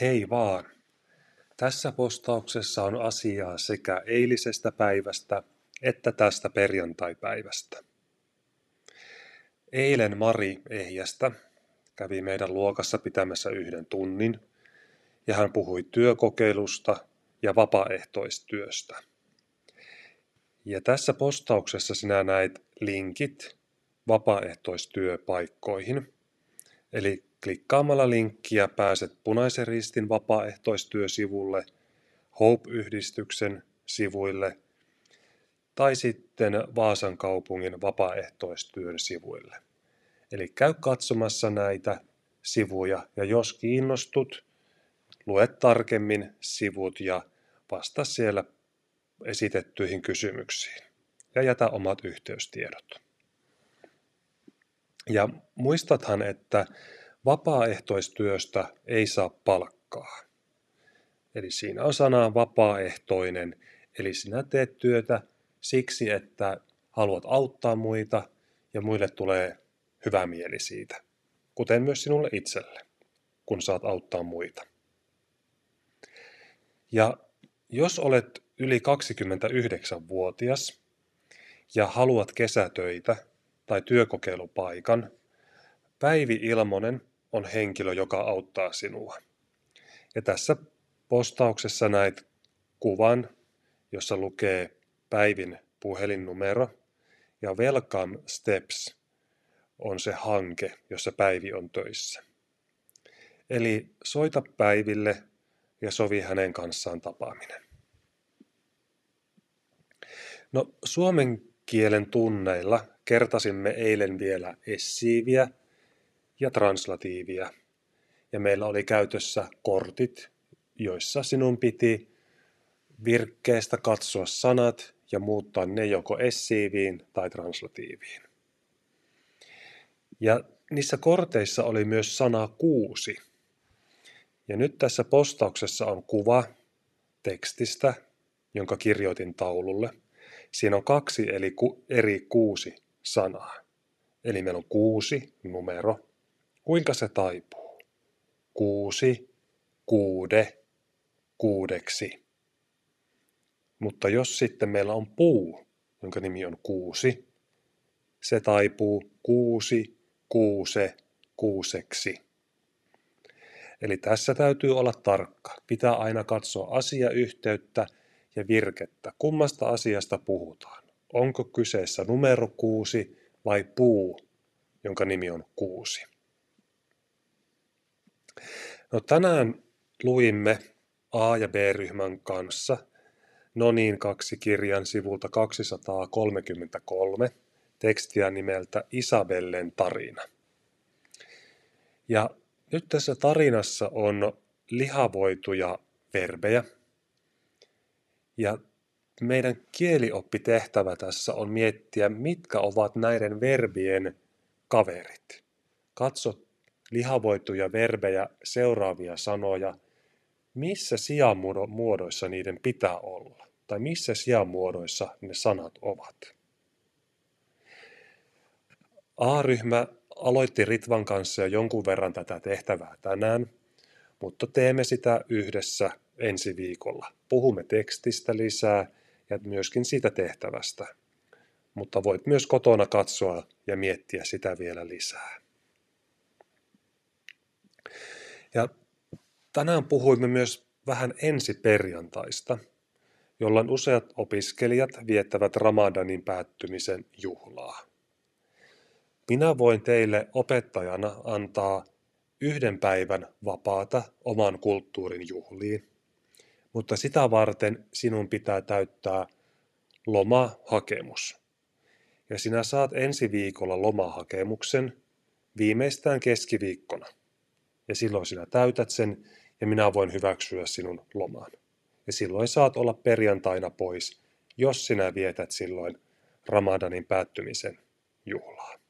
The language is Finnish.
Hei vaan! Tässä postauksessa on asiaa sekä eilisestä päivästä että tästä perjantaipäivästä. Eilen Mari Ehjästä kävi meidän luokassa pitämässä yhden tunnin ja hän puhui työkokeilusta ja vapaaehtoistyöstä. Ja tässä postauksessa sinä näet linkit vapaaehtoistyöpaikkoihin. Eli Klikkaamalla linkkiä pääset Punaisen Ristin vapaaehtoistyösivulle, Hope-yhdistyksen sivuille tai sitten Vaasan kaupungin vapaaehtoistyön sivuille. Eli käy katsomassa näitä sivuja ja jos kiinnostut, lue tarkemmin sivut ja vasta siellä esitettyihin kysymyksiin ja jätä omat yhteystiedot. Ja muistathan, että Vapaaehtoistyöstä ei saa palkkaa. Eli siinä on sana vapaaehtoinen, eli sinä teet työtä siksi, että haluat auttaa muita ja muille tulee hyvä mieli siitä, kuten myös sinulle itselle, kun saat auttaa muita. Ja jos olet yli 29-vuotias ja haluat kesätöitä tai työkokeilupaikan, Päivi Ilmonen on henkilö, joka auttaa sinua. Ja tässä postauksessa näet kuvan, jossa lukee Päivin puhelinnumero ja Welcome Steps on se hanke, jossa Päivi on töissä. Eli soita Päiville ja sovi hänen kanssaan tapaaminen. No, suomen kielen tunneilla kertasimme eilen vielä essiiviä ja translatiivia. Ja meillä oli käytössä kortit, joissa sinun piti virkkeestä katsoa sanat ja muuttaa ne joko essiiviin tai translatiiviin. Ja niissä korteissa oli myös sana kuusi. Ja nyt tässä postauksessa on kuva tekstistä, jonka kirjoitin taululle. Siinä on kaksi eli ku, eri kuusi sanaa. Eli meillä on kuusi numero Kuinka se taipuu? Kuusi, kuude, kuudeksi. Mutta jos sitten meillä on puu, jonka nimi on kuusi, se taipuu kuusi, kuuse, kuuseksi. Eli tässä täytyy olla tarkka. Pitää aina katsoa asiayhteyttä ja virkettä. Kummasta asiasta puhutaan? Onko kyseessä numero kuusi vai puu, jonka nimi on kuusi? No tänään luimme A- ja B-ryhmän kanssa No niin kaksi kirjan sivulta 233 tekstiä nimeltä Isabellen tarina. Ja nyt tässä tarinassa on lihavoituja verbejä. Ja meidän kielioppitehtävä tässä on miettiä, mitkä ovat näiden verbien kaverit. Katso lihavoituja verbejä, seuraavia sanoja, missä sijamuodoissa niiden pitää olla, tai missä sijamuodoissa ne sanat ovat. A-ryhmä aloitti Ritvan kanssa jo jonkun verran tätä tehtävää tänään, mutta teemme sitä yhdessä ensi viikolla. Puhumme tekstistä lisää ja myöskin siitä tehtävästä, mutta voit myös kotona katsoa ja miettiä sitä vielä lisää. Ja tänään puhuimme myös vähän ensi perjantaista, jolloin useat opiskelijat viettävät Ramadanin päättymisen juhlaa. Minä voin teille opettajana antaa yhden päivän vapaata oman kulttuurin juhliin, mutta sitä varten sinun pitää täyttää lomahakemus. Ja sinä saat ensi viikolla lomahakemuksen viimeistään keskiviikkona ja silloin sinä täytät sen ja minä voin hyväksyä sinun loman. Ja silloin saat olla perjantaina pois, jos sinä vietät silloin Ramadanin päättymisen juhlaa.